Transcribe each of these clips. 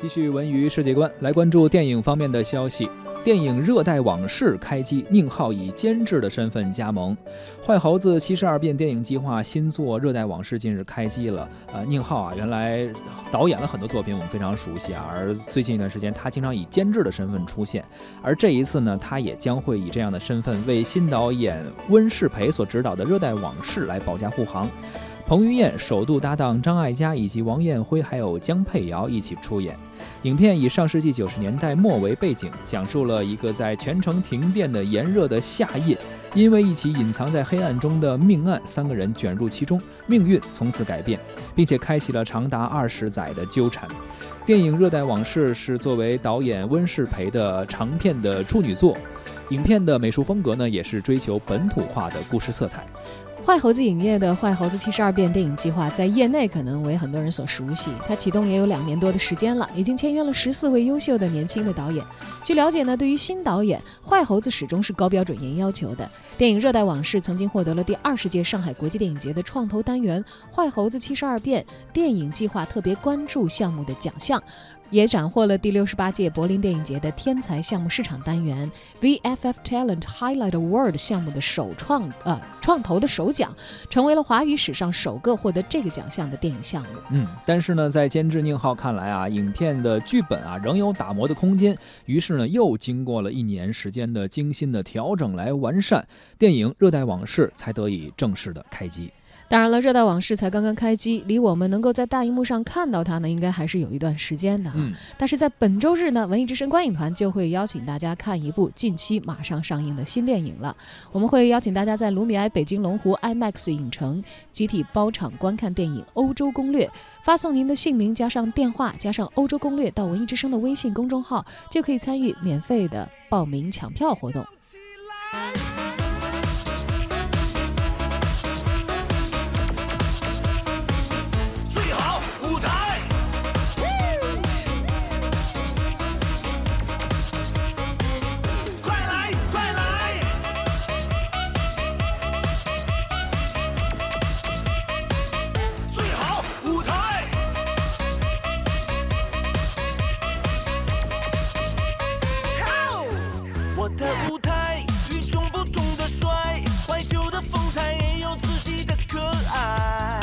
继续文娱世界观，来关注电影方面的消息。电影《热带往事》开机，宁浩以监制的身份加盟。坏猴子七十二变电影计划新作《热带往事》近日开机了。呃，宁浩啊，原来导演了很多作品，我们非常熟悉啊。而最近一段时间，他经常以监制的身份出现。而这一次呢，他也将会以这样的身份为新导演温世培所执导的《热带往事》来保驾护航。彭于晏首度搭档张艾嘉以及王艳辉，还有江佩瑶一起出演。影片以上世纪九十年代末为背景，讲述了一个在全城停电的炎热的夏夜，因为一起隐藏在黑暗中的命案，三个人卷入其中，命运从此改变，并且开启了长达二十载的纠缠。电影《热带往事》是作为导演温世培的长片的处女作，影片的美术风格呢，也是追求本土化的故事色彩。坏猴子影业的《坏猴子七十二变》电影计划在业内可能为很多人所熟悉，它启动也有两年多的时间了，已经签约了十四位优秀的年轻的导演。据了解呢，对于新导演，坏猴子始终是高标准严要求的。电影《热带往事》曾经获得了第二十届上海国际电影节的创投单元“坏猴子七十二变”电影计划特别关注项目的奖项。也斩获了第六十八届柏林电影节的天才项目市场单元 VFF Talent Highlight Award 项目的首创呃创投的首奖，成为了华语史上首个获得这个奖项的电影项目。嗯，但是呢，在监制宁浩看来啊，影片的剧本啊仍有打磨的空间，于是呢，又经过了一年时间的精心的调整来完善电影《热带往事》，才得以正式的开机。当然了，《热带往事》才刚刚开机，离我们能够在大荧幕上看到它呢，应该还是有一段时间的。嗯，但是在本周日呢，文艺之声观影团就会邀请大家看一部近期马上上映的新电影了。我们会邀请大家在卢米埃北京龙湖 IMAX 影城集体包场观看电影《欧洲攻略》，发送您的姓名加上电话加上《欧洲攻略》到文艺之声的微信公众号，就可以参与免费的报名抢票活动。的舞台与众不同的帅，怀旧的风采也有自己的可爱。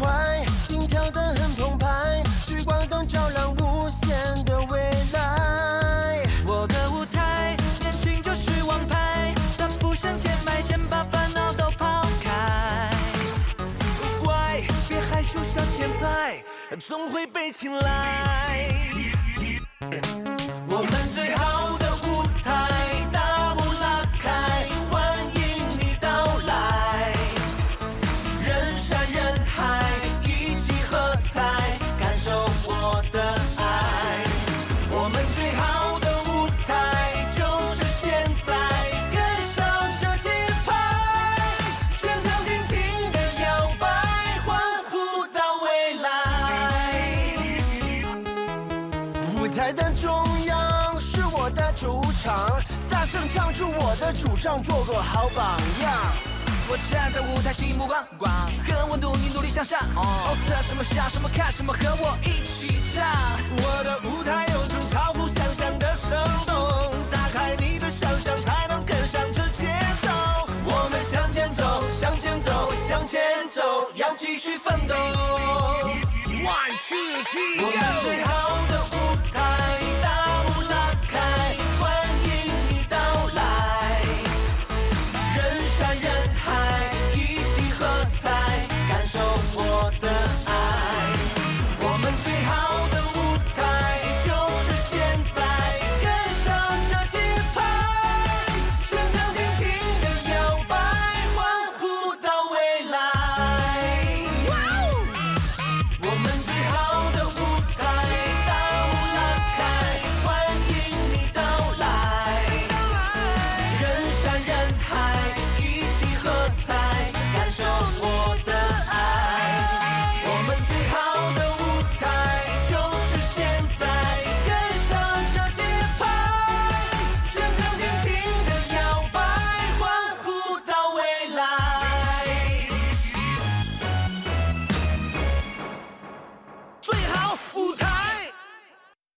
快，心跳得很澎湃，聚光灯照亮无限的未来。我的舞台，年轻就是王牌，大步向前迈，先把烦恼都抛开。乖，别害羞，小天才，总会被青睐。台的中央是我的主场，大声唱出我的主张，做个好榜样。我站在舞台，心目光光，跟我努力努力向上。哦，测什么想什么看什么，和我一起唱。我的舞台